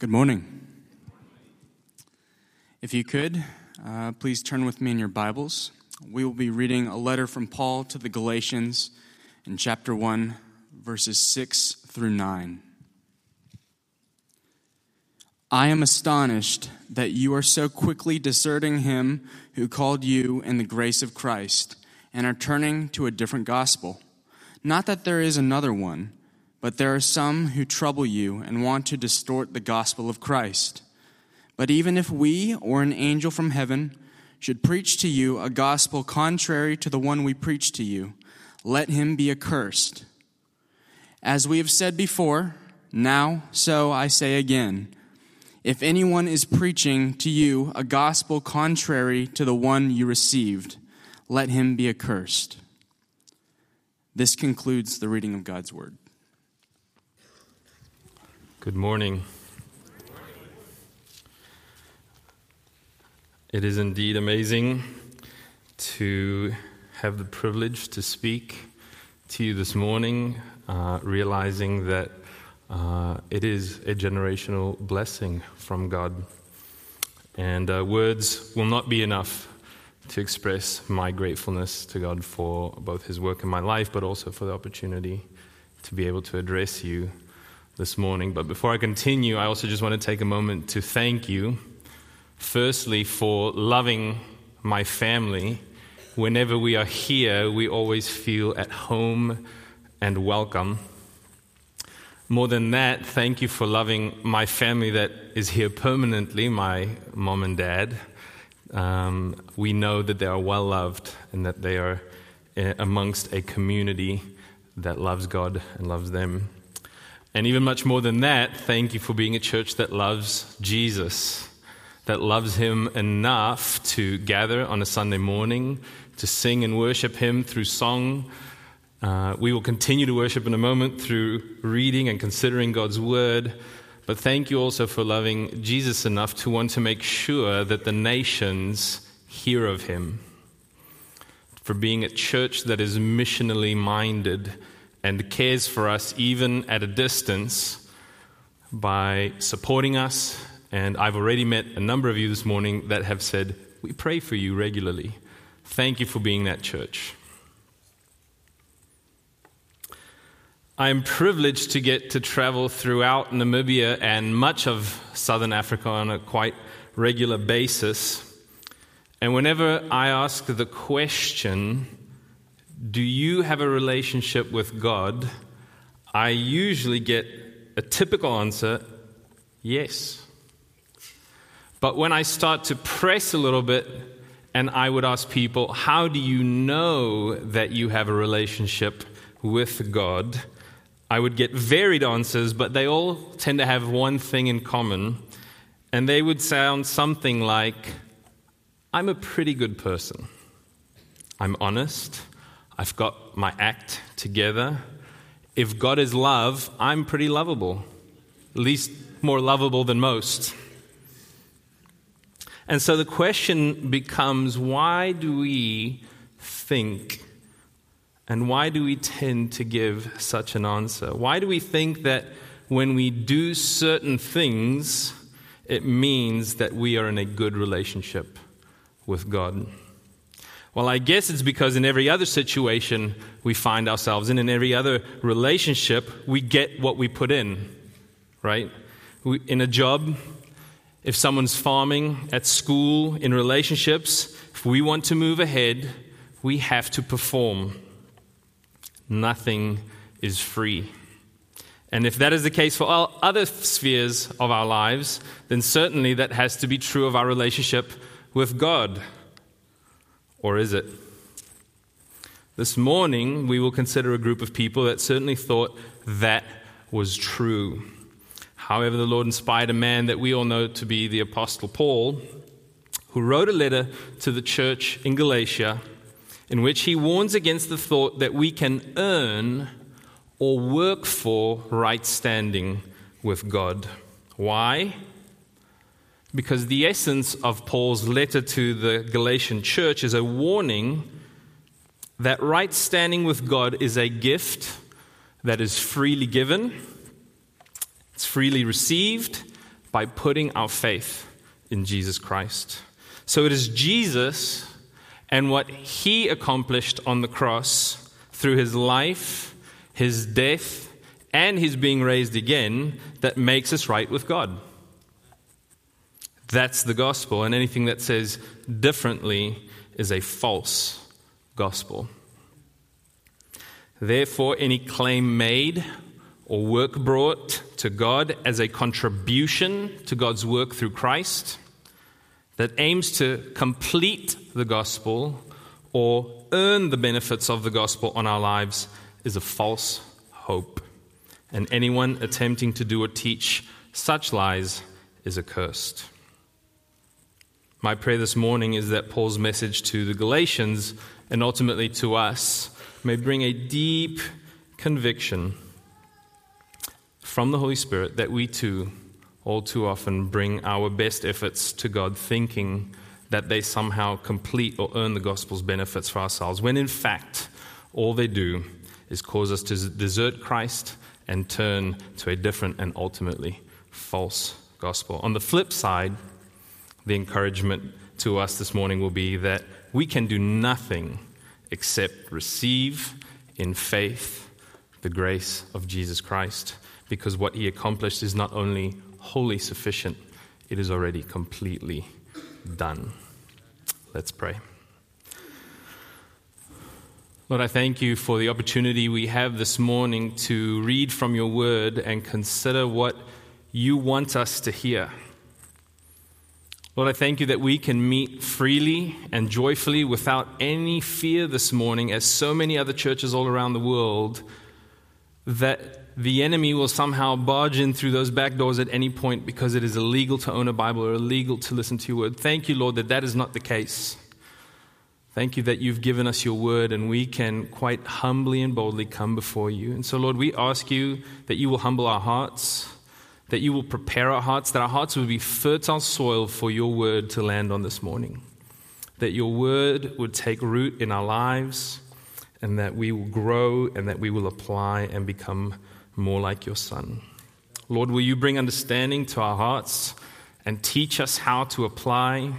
Good morning. If you could, uh, please turn with me in your Bibles. We will be reading a letter from Paul to the Galatians in chapter 1, verses 6 through 9. I am astonished that you are so quickly deserting him who called you in the grace of Christ and are turning to a different gospel. Not that there is another one but there are some who trouble you and want to distort the gospel of Christ. But even if we or an angel from heaven should preach to you a gospel contrary to the one we preach to you, let him be accursed. As we have said before, now so I say again if anyone is preaching to you a gospel contrary to the one you received, let him be accursed. This concludes the reading of God's word. Good morning. It is indeed amazing to have the privilege to speak to you this morning, uh, realizing that uh, it is a generational blessing from God. And uh, words will not be enough to express my gratefulness to God for both His work in my life, but also for the opportunity to be able to address you this morning. But before I continue, I also just want to take a moment to thank you, firstly, for loving my family. Whenever we are here, we always feel at home and welcome. More than that, thank you for loving my family that is here permanently, my mom and dad. Um, we know that they are well loved and that they are eh, amongst a community that loves God and loves them. And even much more than that, thank you for being a church that loves Jesus, that loves Him enough to gather on a Sunday morning, to sing and worship Him through song. Uh, we will continue to worship in a moment through reading and considering God's Word. But thank you also for loving Jesus enough to want to make sure that the nations hear of Him, for being a church that is missionally minded and cares for us even at a distance by supporting us. And I've already met a number of you this morning that have said, We pray for you regularly. Thank you for being that church. I am privileged to get to travel throughout Namibia and much of southern Africa on a quite regular basis. And whenever I ask the question, do you have a relationship with God? I usually get a typical answer yes. But when I start to press a little bit, and I would ask people, How do you know that you have a relationship with God? I would get varied answers, but they all tend to have one thing in common. And they would sound something like, I'm a pretty good person. I'm honest. I've got my act together. If God is love, I'm pretty lovable, at least more lovable than most. And so the question becomes why do we think and why do we tend to give such an answer? Why do we think that when we do certain things, it means that we are in a good relationship with God? Well, I guess it's because in every other situation we find ourselves in, in every other relationship, we get what we put in, right? We, in a job, if someone's farming, at school, in relationships, if we want to move ahead, we have to perform. Nothing is free. And if that is the case for all other spheres of our lives, then certainly that has to be true of our relationship with God. Or is it? This morning, we will consider a group of people that certainly thought that was true. However, the Lord inspired a man that we all know to be the Apostle Paul, who wrote a letter to the church in Galatia in which he warns against the thought that we can earn or work for right standing with God. Why? Because the essence of Paul's letter to the Galatian church is a warning that right standing with God is a gift that is freely given, it's freely received by putting our faith in Jesus Christ. So it is Jesus and what he accomplished on the cross through his life, his death, and his being raised again that makes us right with God. That's the gospel, and anything that says differently is a false gospel. Therefore, any claim made or work brought to God as a contribution to God's work through Christ that aims to complete the gospel or earn the benefits of the gospel on our lives is a false hope. And anyone attempting to do or teach such lies is accursed. My prayer this morning is that Paul's message to the Galatians and ultimately to us may bring a deep conviction from the Holy Spirit that we too, all too often, bring our best efforts to God thinking that they somehow complete or earn the gospel's benefits for ourselves, when in fact, all they do is cause us to desert Christ and turn to a different and ultimately false gospel. On the flip side, the encouragement to us this morning will be that we can do nothing except receive in faith the grace of Jesus Christ because what he accomplished is not only wholly sufficient, it is already completely done. Let's pray. Lord, I thank you for the opportunity we have this morning to read from your word and consider what you want us to hear. Lord, I thank you that we can meet freely and joyfully without any fear this morning, as so many other churches all around the world, that the enemy will somehow barge in through those back doors at any point because it is illegal to own a Bible or illegal to listen to your word. Thank you, Lord, that that is not the case. Thank you that you've given us your word and we can quite humbly and boldly come before you. And so, Lord, we ask you that you will humble our hearts, that you will prepare our hearts, that our hearts will be fertile soil for your word to land on this morning, that your word would take root in our lives, and that we will grow and that we will apply and become more like your Son. Lord, will you bring understanding to our hearts and teach us how to apply?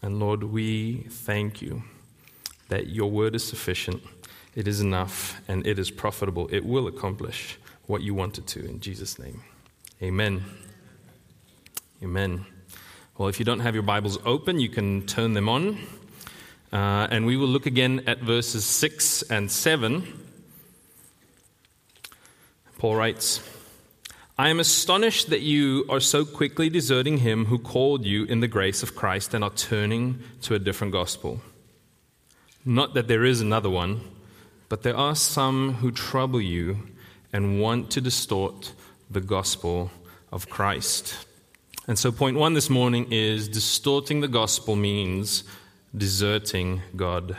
And Lord, we thank you that your word is sufficient, it is enough, and it is profitable. It will accomplish what you want it to. In Jesus' name, amen. Amen. Well, if you don't have your Bibles open, you can turn them on. Uh, and we will look again at verses 6 and 7 Paul writes, I am astonished that you are so quickly deserting him who called you in the grace of Christ and are turning to a different gospel. Not that there is another one, but there are some who trouble you and want to distort the gospel of Christ. And so, point one this morning is distorting the gospel means deserting God.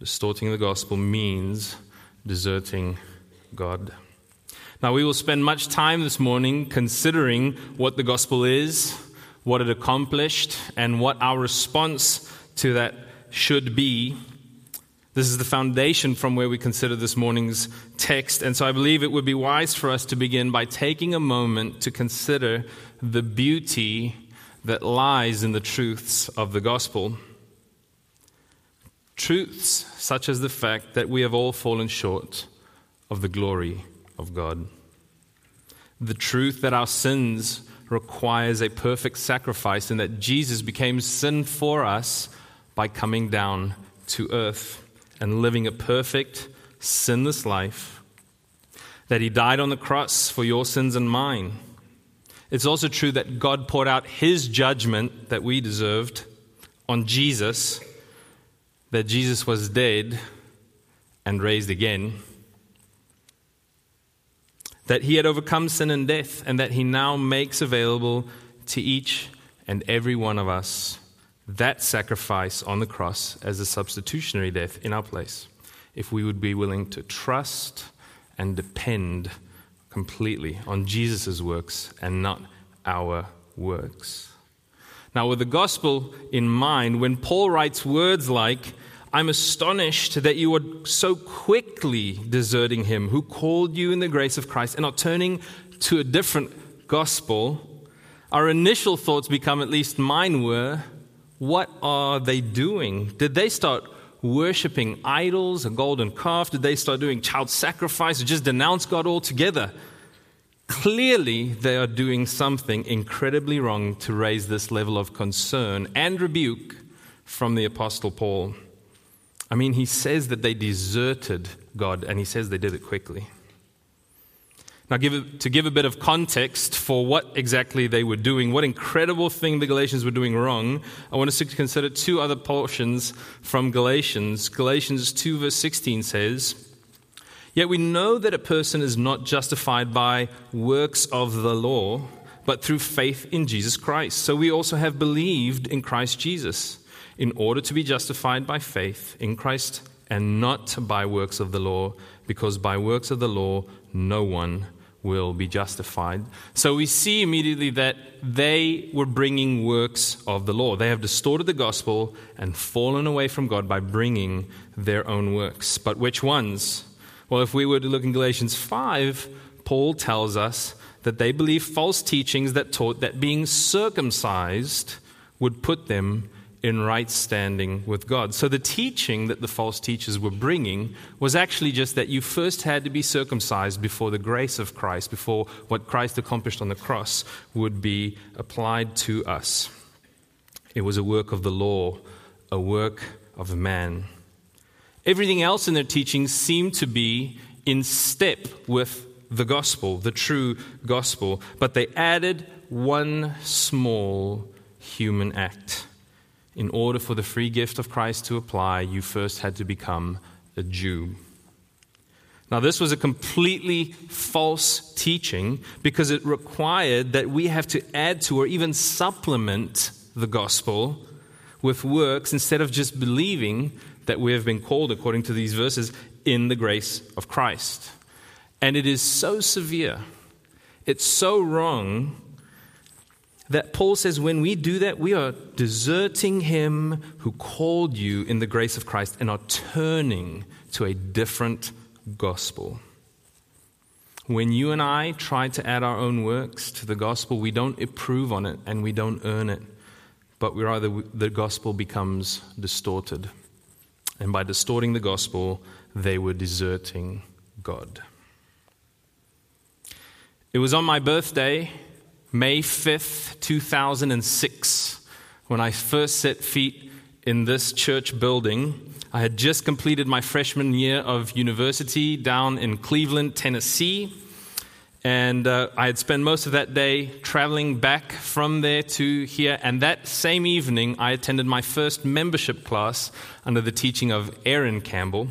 Distorting the gospel means deserting God. Now, we will spend much time this morning considering what the gospel is, what it accomplished, and what our response to that should be. This is the foundation from where we consider this morning's text. And so I believe it would be wise for us to begin by taking a moment to consider the beauty that lies in the truths of the gospel. Truths such as the fact that we have all fallen short of the glory of God. The truth that our sins requires a perfect sacrifice and that Jesus became sin for us by coming down to earth and living a perfect, sinless life. That he died on the cross for your sins and mine. It's also true that God poured out his judgment that we deserved on Jesus, that Jesus was dead and raised again that he had overcome sin and death, and that he now makes available to each and every one of us that sacrifice on the cross as a substitutionary death in our place, if we would be willing to trust and depend completely on Jesus' works and not our works. Now, with the gospel in mind, when Paul writes words like, I'm astonished that you are so quickly deserting him who called you in the grace of Christ and are turning to a different gospel, our initial thoughts become, at least mine were, what are they doing? Did they start worshiping idols, a golden calf? Did they start doing child sacrifice or just denounce God altogether? Clearly, they are doing something incredibly wrong to raise this level of concern and rebuke from the Apostle Paul. I mean, he says that they deserted God, and he says they did it quickly. Now, give to give a bit of context for what exactly they were doing, what incredible thing the Galatians were doing wrong, I want us to consider two other portions from Galatians. Galatians 2, verse 16 says, Yet we know that a person is not justified by works of the law, but through faith in Jesus Christ. So we also have believed in Christ Jesus in order to be justified by faith in Christ and not by works of the law, because by works of the law no one will be justified. So we see immediately that they were bringing works of the law. They have distorted the gospel and fallen away from God by bringing their own works. But which ones? Well, if we were to look in Galatians 5, Paul tells us that they believe false teachings that taught that being circumcised would put them in right standing with God. So the teaching that the false teachers were bringing was actually just that you first had to be circumcised before the grace of Christ, before what Christ accomplished on the cross would be applied to us. It was a work of the law, a work of man. Everything else in their teaching seemed to be in step with the gospel, the true gospel, but they added one small human act in order for the free gift of Christ to apply, you first had to become a Jew. Now, this was a completely false teaching because it required that we have to add to or even supplement the gospel with works instead of just believing that we have been called, according to these verses, in the grace of Christ. And it is so severe, it's so wrong that Paul says when we do that, we are deserting him who called you in the grace of Christ and are turning to a different gospel. When you and I try to add our own works to the gospel, we don't improve on it and we don't earn it, but we rather the gospel becomes distorted. And by distorting the gospel, they were deserting God. It was on my birthday May 5th, 2006, when I first set feet in this church building. I had just completed my freshman year of university down in Cleveland, Tennessee. And uh, I had spent most of that day traveling back from there to here. And that same evening, I attended my first membership class under the teaching of Aaron Campbell.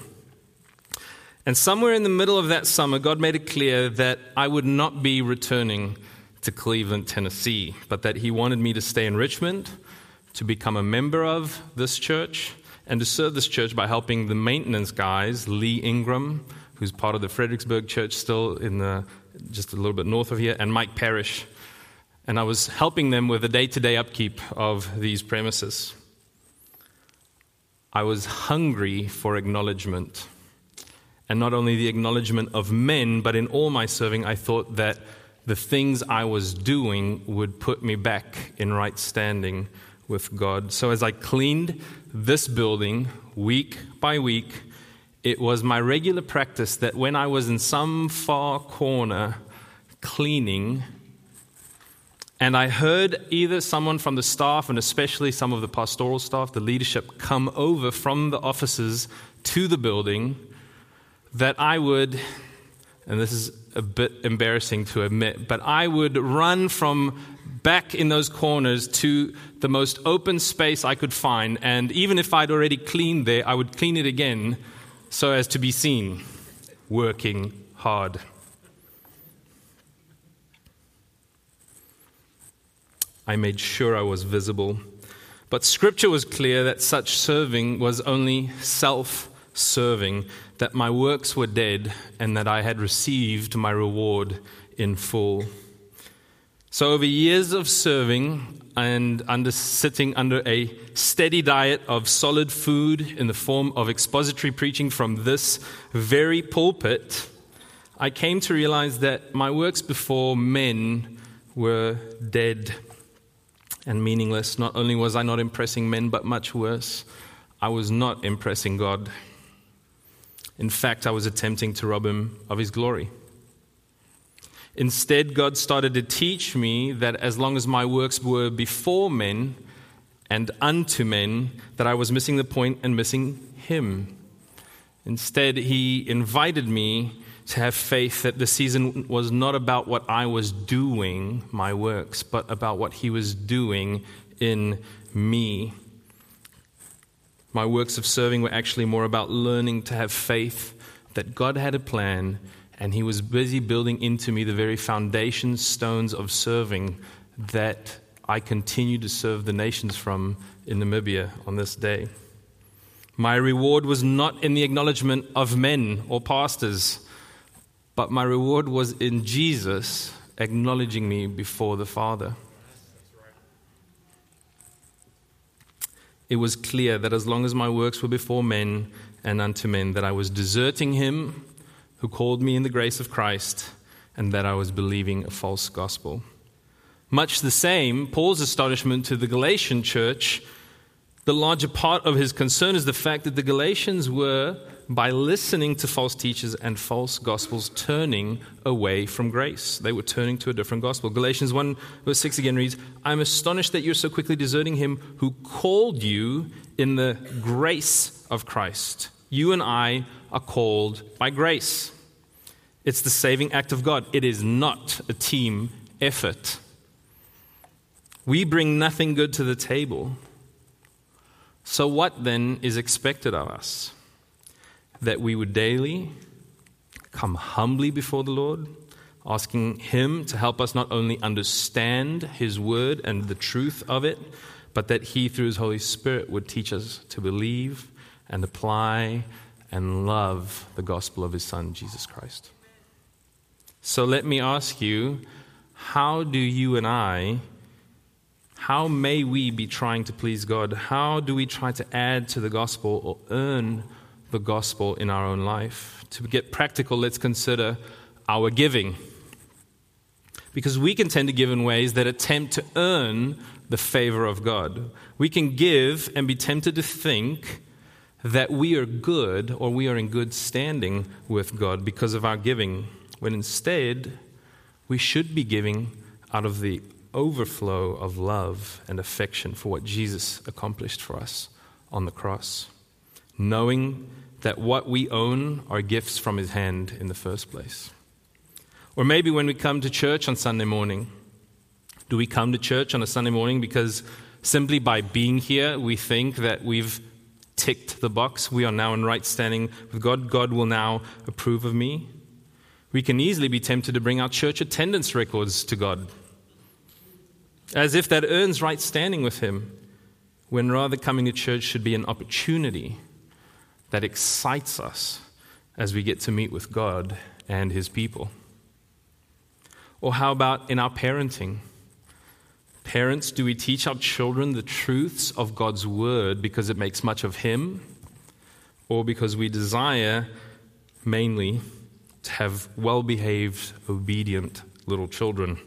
And somewhere in the middle of that summer, God made it clear that I would not be returning to Cleveland, Tennessee, but that he wanted me to stay in Richmond, to become a member of this church, and to serve this church by helping the maintenance guys, Lee Ingram, who's part of the Fredericksburg church still in the just a little bit north of here, and Mike Parrish. And I was helping them with the day to day upkeep of these premises. I was hungry for acknowledgement. And not only the acknowledgement of men, but in all my serving, I thought that the things I was doing would put me back in right standing with God. So as I cleaned this building week by week, it was my regular practice that when I was in some far corner cleaning, and I heard either someone from the staff, and especially some of the pastoral staff, the leadership, come over from the offices to the building, that I would, and this is a bit embarrassing to admit, but I would run from back in those corners to the most open space I could find. And even if I'd already cleaned there, I would clean it again so as to be seen working hard. I made sure I was visible. But scripture was clear that such serving was only self serving that my works were dead and that I had received my reward in full. So, over years of serving and under, sitting under a steady diet of solid food in the form of expository preaching from this very pulpit, I came to realize that my works before men were dead and meaningless. Not only was I not impressing men, but much worse, I was not impressing God. In fact, I was attempting to rob him of his glory. Instead, God started to teach me that as long as my works were before men and unto men, that I was missing the point and missing Him. Instead, He invited me to have faith that the season was not about what I was doing, my works, but about what He was doing in me. My works of serving were actually more about learning to have faith that God had a plan and He was busy building into me the very foundation stones of serving that I continue to serve the nations from in Namibia on this day. My reward was not in the acknowledgement of men or pastors, but my reward was in Jesus acknowledging me before the Father. It was clear that as long as my works were before men and unto men, that I was deserting Him who called me in the grace of Christ, and that I was believing a false gospel. Much the same, Paul's astonishment to the Galatian church, the larger part of his concern is the fact that the Galatians were, by listening to false teachers and false gospels, turning away from grace. They were turning to a different gospel. Galatians 1, verse 6 again reads I'm astonished that you're so quickly deserting him who called you in the grace of Christ. You and I are called by grace. It's the saving act of God. It is not a team effort. We bring nothing good to the table. So, what then is expected of us? That we would daily come humbly before the Lord, asking Him to help us not only understand His word and the truth of it, but that He, through His Holy Spirit, would teach us to believe and apply and love the gospel of his son, Jesus Christ. So let me ask you how do you and I, how may we be trying to please God? How do we try to add to the gospel or earn the gospel in our own life? To get practical, let's consider our giving. Because we can tend to give in ways that attempt to earn the favor of God. We can give and be tempted to think that we are good or we are in good standing with God because of our giving, when instead we should be giving out of the overflow of love and affection for what Jesus accomplished for us on the cross, knowing that what we own are gifts from His hand in the first place. Or maybe when we come to church on Sunday morning, do we come to church on a Sunday morning because simply by being here we think that we've ticked the box. We are now in right standing with God. God will now approve of me. We can easily be tempted to bring our church attendance records to God, as if that earns right standing with Him, when rather coming to church should be an opportunity that excites us as we get to meet with God and His people. Or how about in our parenting? Parents, do we teach our children the truths of God's word because it makes much of Him, or because we desire mainly to have well behaved, obedient little children?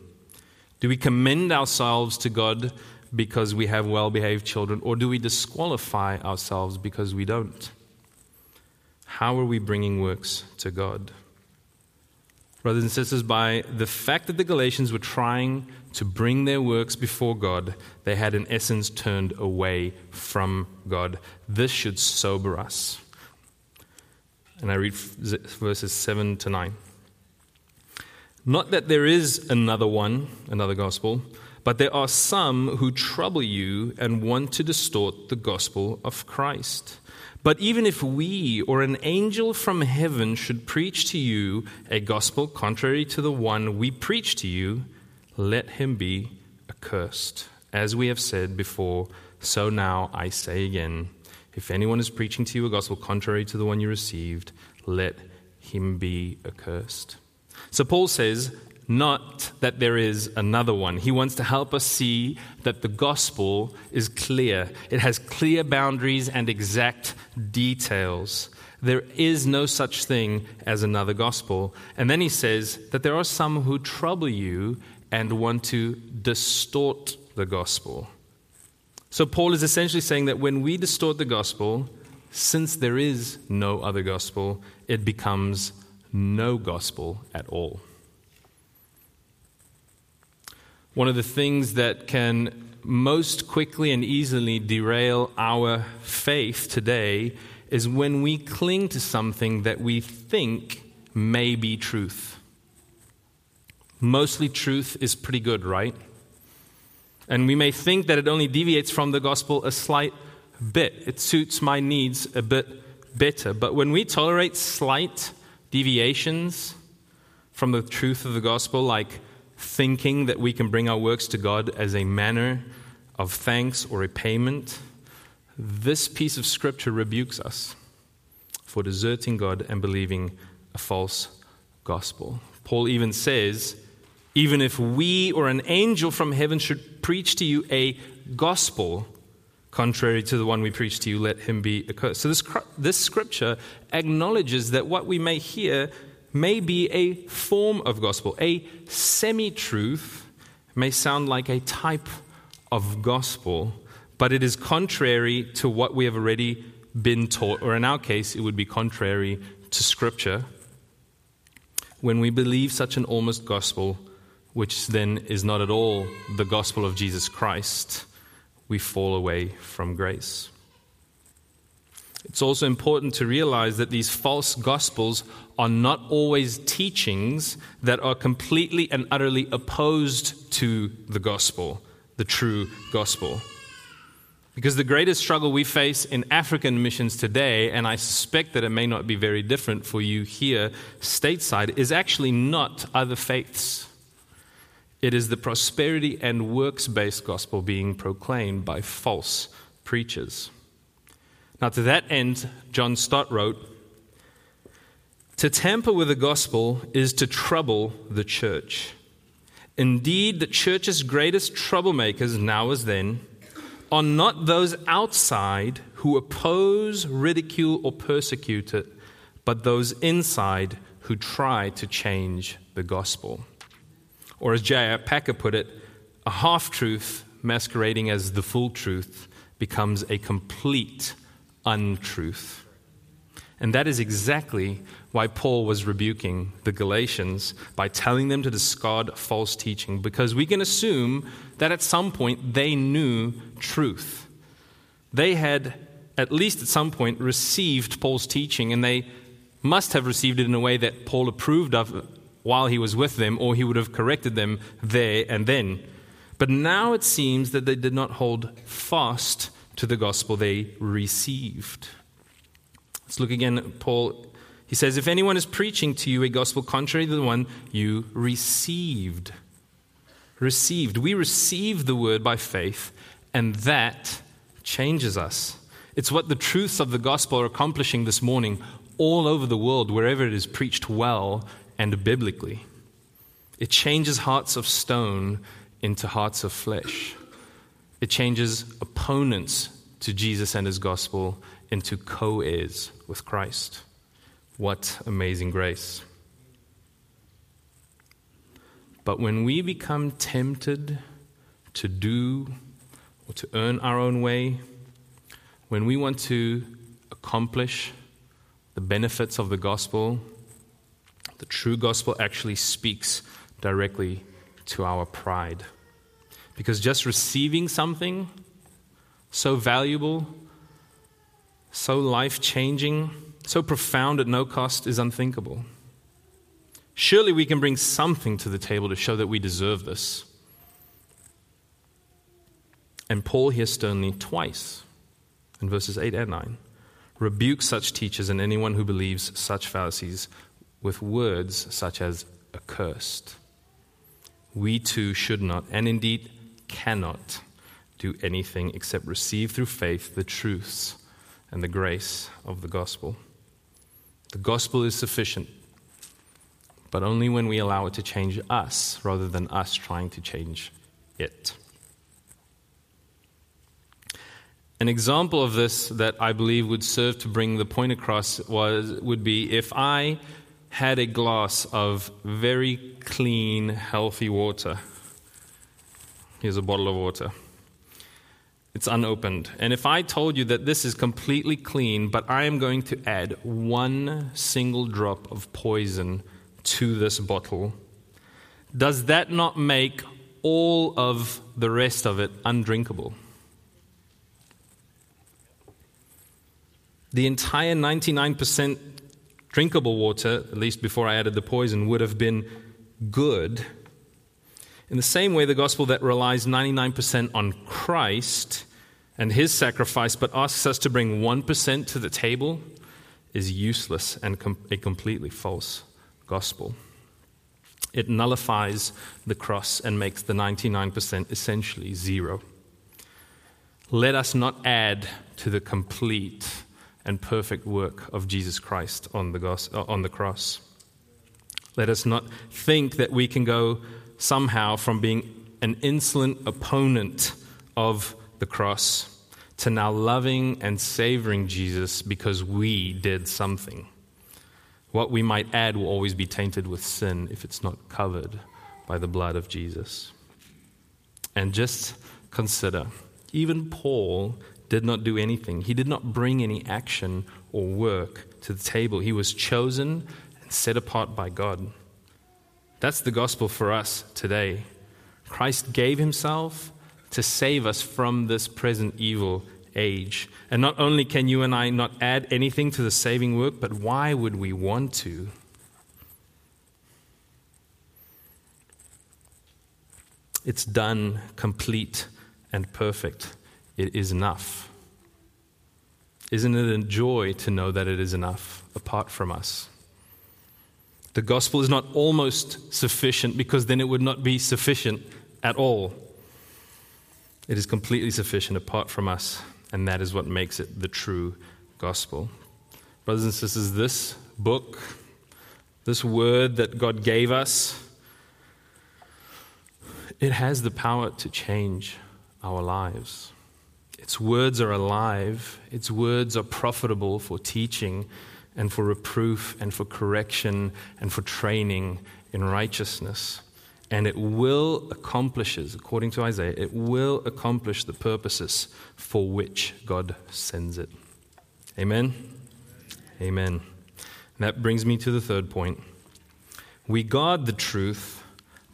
Do we commend ourselves to God because we have well behaved children, or do we disqualify ourselves because we don't? How are we bringing works to God? Brothers and sisters, by the fact that the Galatians were trying to bring their works before God, they had in essence turned away from God. This should sober us. And I read verses 7 to 9. Not that there is another one, another gospel, but there are some who trouble you and want to distort the gospel of Christ. But even if we or an angel from heaven should preach to you a gospel contrary to the one we preach to you, let him be accursed. As we have said before, so now I say again if anyone is preaching to you a gospel contrary to the one you received, let him be accursed. So Paul says, not that there is another one. He wants to help us see that the gospel is clear. It has clear boundaries and exact details. There is no such thing as another gospel. And then he says that there are some who trouble you and want to distort the gospel. So, Paul is essentially saying that when we distort the gospel, since there is no other gospel, it becomes no gospel at all. One of the things that can most quickly and easily derail our faith today is when we cling to something that we think may be truth. Mostly truth is pretty good, right? And we may think that it only deviates from the gospel a slight bit. It suits my needs a bit better. But when we tolerate slight deviations from the truth of the gospel, like thinking that we can bring our works to God as a manner of thanks or a payment, this piece of scripture rebukes us for deserting God and believing a false gospel. Paul even says, even if we or an angel from heaven should preach to you a gospel contrary to the one we preach to you, let him be accursed. So, this, this scripture acknowledges that what we may hear may be a form of gospel. A semi truth may sound like a type of gospel, but it is contrary to what we have already been taught, or in our case, it would be contrary to Scripture. When we believe such an almost gospel, which then is not at all the gospel of Jesus Christ, we fall away from grace. It's also important to realize that these false gospels are not always teachings that are completely and utterly opposed to the gospel, the true gospel. Because the greatest struggle we face in African missions today, and I suspect that it may not be very different for you here stateside, is actually not other faiths. It is the prosperity and works based gospel being proclaimed by false preachers. Now, to that end, John Stott wrote To tamper with the gospel is to trouble the church. Indeed, the church's greatest troublemakers now as then are not those outside who oppose, ridicule, or persecute it, but those inside who try to change the gospel. Or as J.I. Packer put it, a half truth masquerading as the full truth becomes a complete untruth. And that is exactly why Paul was rebuking the Galatians by telling them to discard false teaching, because we can assume that at some point they knew truth. They had, at least at some point, received Paul's teaching, and they must have received it in a way that Paul approved of while he was with them, or he would have corrected them there and then. But now it seems that they did not hold fast to the gospel they received. Let's look again at Paul. He says, If anyone is preaching to you a gospel contrary to the one you received, received. We receive the word by faith, and that changes us. It's what the truths of the gospel are accomplishing this morning all over the world, wherever it is preached well and biblically. It changes hearts of stone into hearts of flesh. It changes opponents to Jesus and his gospel into co heirs with Christ. What amazing grace. But when we become tempted to do or to earn our own way, when we want to accomplish the benefits of the gospel the true gospel actually speaks directly to our pride. Because just receiving something so valuable, so life changing, so profound at no cost is unthinkable. Surely we can bring something to the table to show that we deserve this. And Paul here sternly, twice, in verses 8 and 9, rebukes such teachers and anyone who believes such fallacies with words such as accursed. We too should not, and indeed cannot, do anything except receive through faith the truths and the grace of the gospel. The gospel is sufficient, but only when we allow it to change us rather than us trying to change it. An example of this that I believe would serve to bring the point across was, would be if I had a glass of very clean, healthy water. Here's a bottle of water. It's unopened. And if I told you that this is completely clean, but I am going to add one single drop of poison to this bottle, does that not make all of the rest of it undrinkable? The entire 99% drinkable water, at least before I added the poison, would have been good in the same way, the gospel that relies 99% on Christ and his sacrifice, but asks us to bring 1% to the table, is useless and com- a completely false gospel. It nullifies the cross and makes the 99% essentially zero. Let us not add to the complete and perfect work of Jesus Christ on the, on the cross. Let us not think that we can go somehow from being an insolent opponent of the cross to now loving and savoring Jesus because we did something. What we might add will always be tainted with sin if it's not covered by the blood of Jesus. And just consider, even Paul did not do anything. He did not bring any action or work to the table. He was chosen and set apart by God. That's the gospel for us today. Christ gave himself to save us from this present evil age. And not only can you and I not add anything to the saving work, but why would we want to? It's done, complete, and perfect. It is enough. Isn't it a joy to know that it is enough apart from us? The gospel is not almost sufficient because then it would not be sufficient at all. It is completely sufficient apart from us, and that is what makes it the true gospel. Brothers and sisters, this book, this word that God gave us, it has the power to change our lives. Its words are alive, its words are profitable for teaching and for reproof and for correction and for training in righteousness. And it will accomplishes, according to Isaiah, it will accomplish the purposes for which God sends it. Amen? Amen. And that brings me to the third point. We guard the truth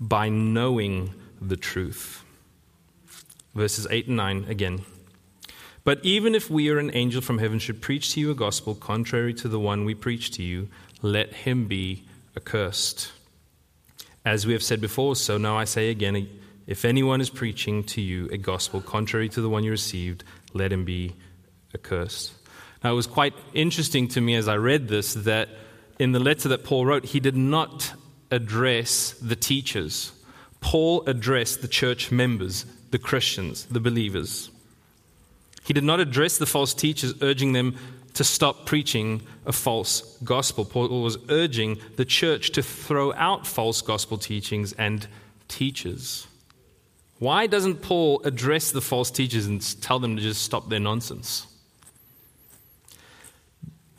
by knowing the truth. Verses 8 and 9 again. But even if we or an angel from heaven should preach to you a gospel contrary to the one we preach to you, let him be accursed. As we have said before, so now I say again if anyone is preaching to you a gospel contrary to the one you received, let him be accursed. Now, it was quite interesting to me as I read this that in the letter that Paul wrote, he did not address the teachers. Paul addressed the church members, the Christians, the believers. He did not address the false teachers, urging them to stop preaching a false gospel. Paul was urging the church to throw out false gospel teachings and teachers. Why doesn't Paul address the false teachers and tell them to just stop their nonsense?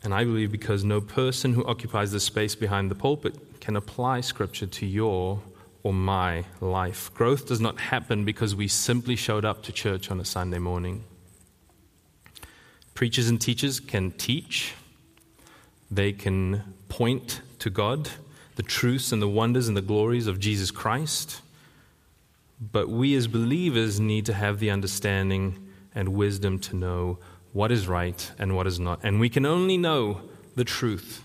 And I believe because no person who occupies the space behind the pulpit can apply Scripture to your or my life. Growth does not happen because we simply showed up to church on a Sunday morning. Preachers and teachers can teach, they can point to God, the truths and the wonders and the glories of Jesus Christ. But we as believers need to have the understanding and wisdom to know what is right and what is not. And we can only know the truth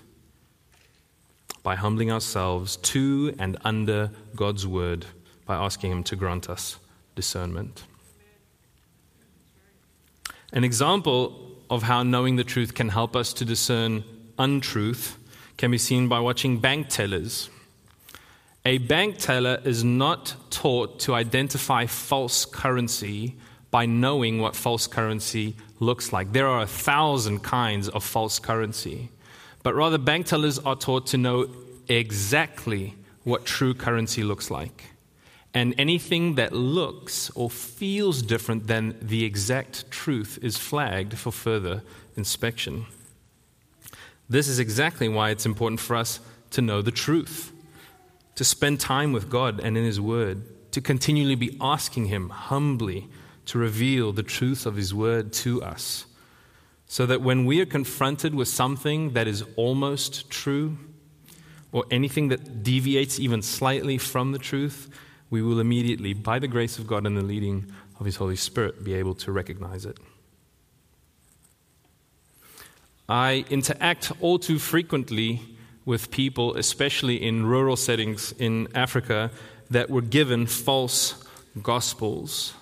by humbling ourselves to and under God's word by asking Him to grant us discernment. An example of how knowing the truth can help us to discern untruth can be seen by watching bank tellers. A bank teller is not taught to identify false currency by knowing what false currency looks like. There are a thousand kinds of false currency, but rather, bank tellers are taught to know exactly what true currency looks like. And anything that looks or feels different than the exact truth is flagged for further inspection. This is exactly why it's important for us to know the truth, to spend time with God and in His Word, to continually be asking Him humbly to reveal the truth of His Word to us. So that when we are confronted with something that is almost true, or anything that deviates even slightly from the truth, we will immediately, by the grace of God and the leading of His Holy Spirit, be able to recognize it. I interact all too frequently with people, especially in rural settings in Africa, that were given false gospels.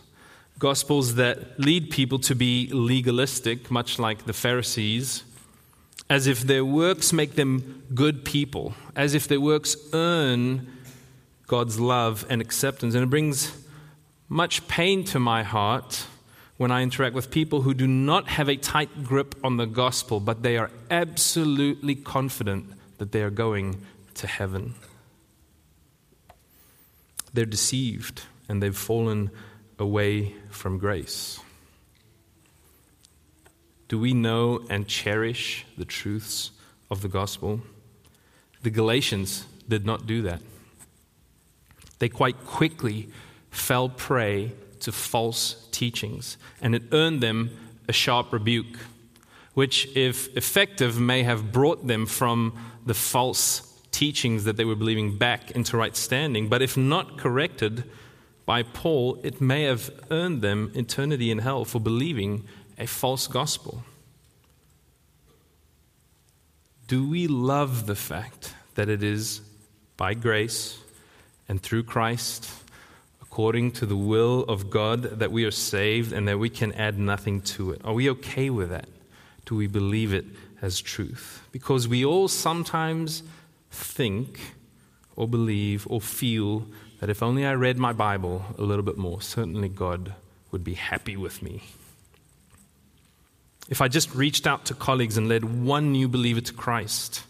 Gospels that lead people to be legalistic, much like the Pharisees, as if their works make them good people, as if their works earn God's love and acceptance. And it brings much pain to my heart when I interact with people who do not have a tight grip on the gospel, but they are absolutely confident that they are going to heaven. They're deceived and they've fallen away from grace. Do we know and cherish the truths of the gospel? The Galatians did not do that. They quite quickly fell prey to false teachings, and it earned them a sharp rebuke, which, if effective, may have brought them from the false teachings that they were believing back into right standing. But if not corrected by Paul, it may have earned them eternity in hell for believing a false gospel. Do we love the fact that it is by grace and through Christ according to the will of God that we are saved and that we can add nothing to it? Are we okay with that? Do we believe it as truth? Because we all sometimes think or believe or feel that if only I read my Bible a little bit more, certainly God would be happy with me. If I just reached out to colleagues and led one new believer to Christ,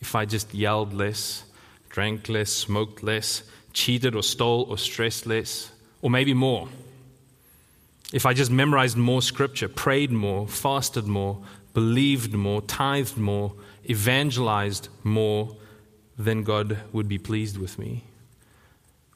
if I just yelled less, drank less, smoked less, cheated or stole or stressed less, or maybe more. If I just memorized more scripture, prayed more, fasted more, believed more, tithed more, evangelized more, then God would be pleased with me.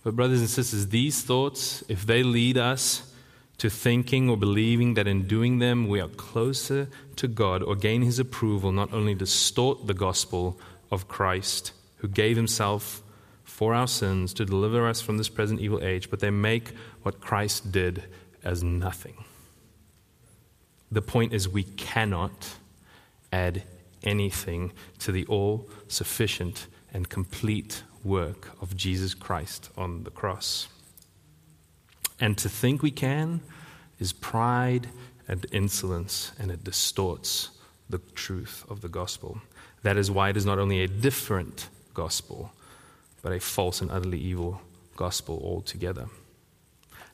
But, brothers and sisters, these thoughts, if they lead us to thinking or believing that in doing them we are closer to God or gain His approval, not only distort the gospel of Christ, who gave Himself for our sins to deliver us from this present evil age, but they make what Christ did as nothing. The point is, we cannot add anything to the all sufficient and complete work of Jesus Christ on the cross. And to think we can is pride and insolence, and it distorts the truth of the gospel. That is why it is not only a different gospel, but a false and utterly evil gospel altogether.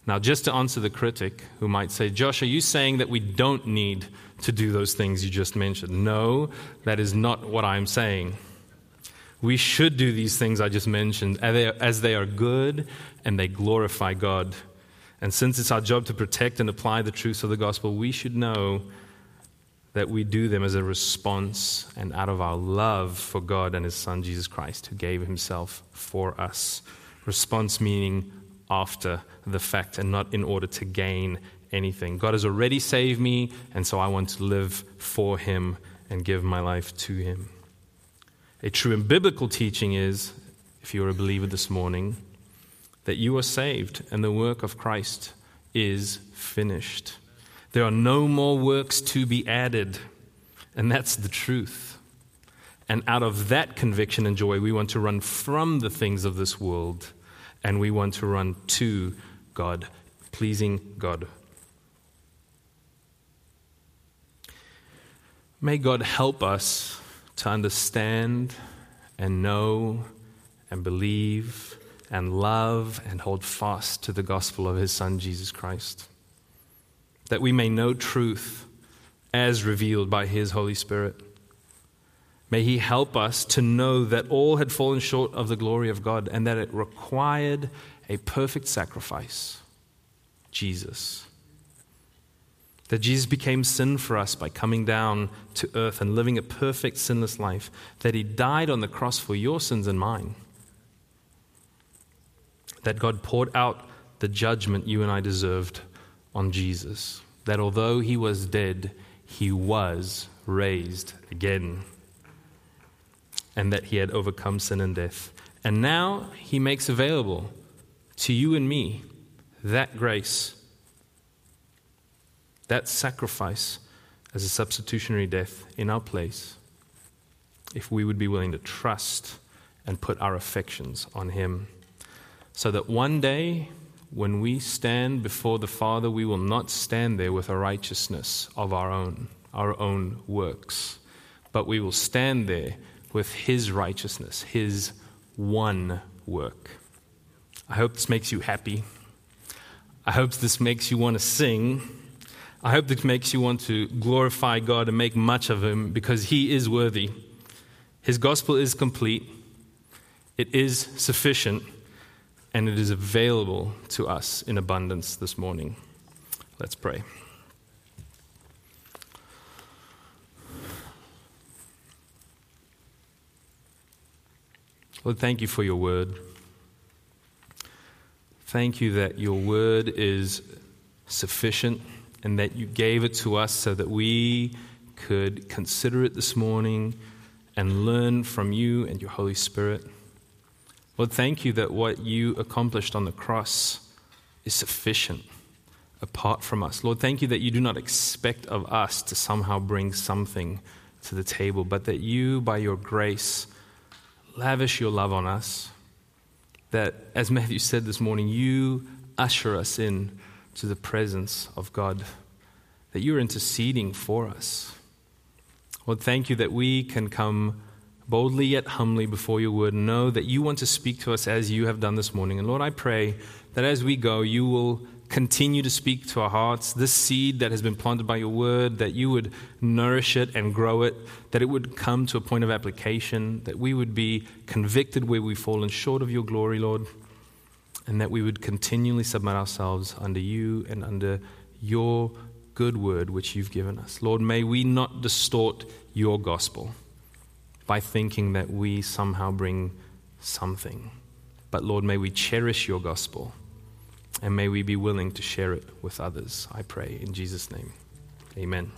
Now, just to answer the critic who might say, Josh, are you saying that we don't need to do those things you just mentioned? No, that is not what I'm saying. We should do these things I just mentioned as they are good and they glorify God. And since it's our job to protect and apply the truths of the gospel, we should know that we do them as a response and out of our love for God and His Son, Jesus Christ, who gave Himself for us. Response meaning after the fact and not in order to gain anything. God has already saved me, and so I want to live for Him and give my life to Him. A true and biblical teaching is, if you're a believer this morning, that you are saved and the work of Christ is finished. There are no more works to be added. And that's the truth. And out of that conviction and joy, we want to run from the things of this world and we want to run to God, pleasing God. May God help us to understand and know and believe and love and hold fast to the gospel of His Son, Jesus Christ that we may know truth as revealed by His Holy Spirit. May He help us to know that all had fallen short of the glory of God and that it required a perfect sacrifice Jesus. That Jesus became sin for us by coming down to earth and living a perfect, sinless life. That He died on the cross for your sins and mine. that God poured out the judgment you and I deserved on Jesus. That although he was dead, he was raised again. And that he had overcome sin and death. And now he makes available to you and me that grace, that sacrifice as a substitutionary death in our place, if we would be willing to trust and put our affections on him. So that one day, when we stand before the Father, we will not stand there with a righteousness of our own, our own works, but we will stand there with His righteousness, His one work. I hope this makes you happy. I hope this makes you want to sing. I hope this makes you want to glorify God and make much of Him because He is worthy. His gospel is complete, it is sufficient and it is available to us in abundance this morning. Let's pray. Lord, thank you for your word. Thank you that your word is sufficient and that you gave it to us so that we could consider it this morning and learn from you and your Holy Spirit. Lord, thank you that what you accomplished on the cross is sufficient apart from us. Lord, thank you that you do not expect of us to somehow bring something to the table, but that you, by your grace, lavish your love on us. That, as Matthew said this morning, you usher us in to the presence of God, that you're interceding for us. Lord, thank you that we can come boldly yet humbly before your word, know that you want to speak to us as you have done this morning. And Lord, I pray that as we go, you will continue to speak to our hearts. This seed that has been planted by your word, that you would nourish it and grow it, that it would come to a point of application, that we would be convicted where we've fallen short of your glory, Lord, and that we would continually submit ourselves under you and under your good word which you've given us. Lord, may we not distort your gospel by thinking that we somehow bring something. But Lord, may we cherish your gospel and may we be willing to share it with others. I pray in Jesus' name. Amen.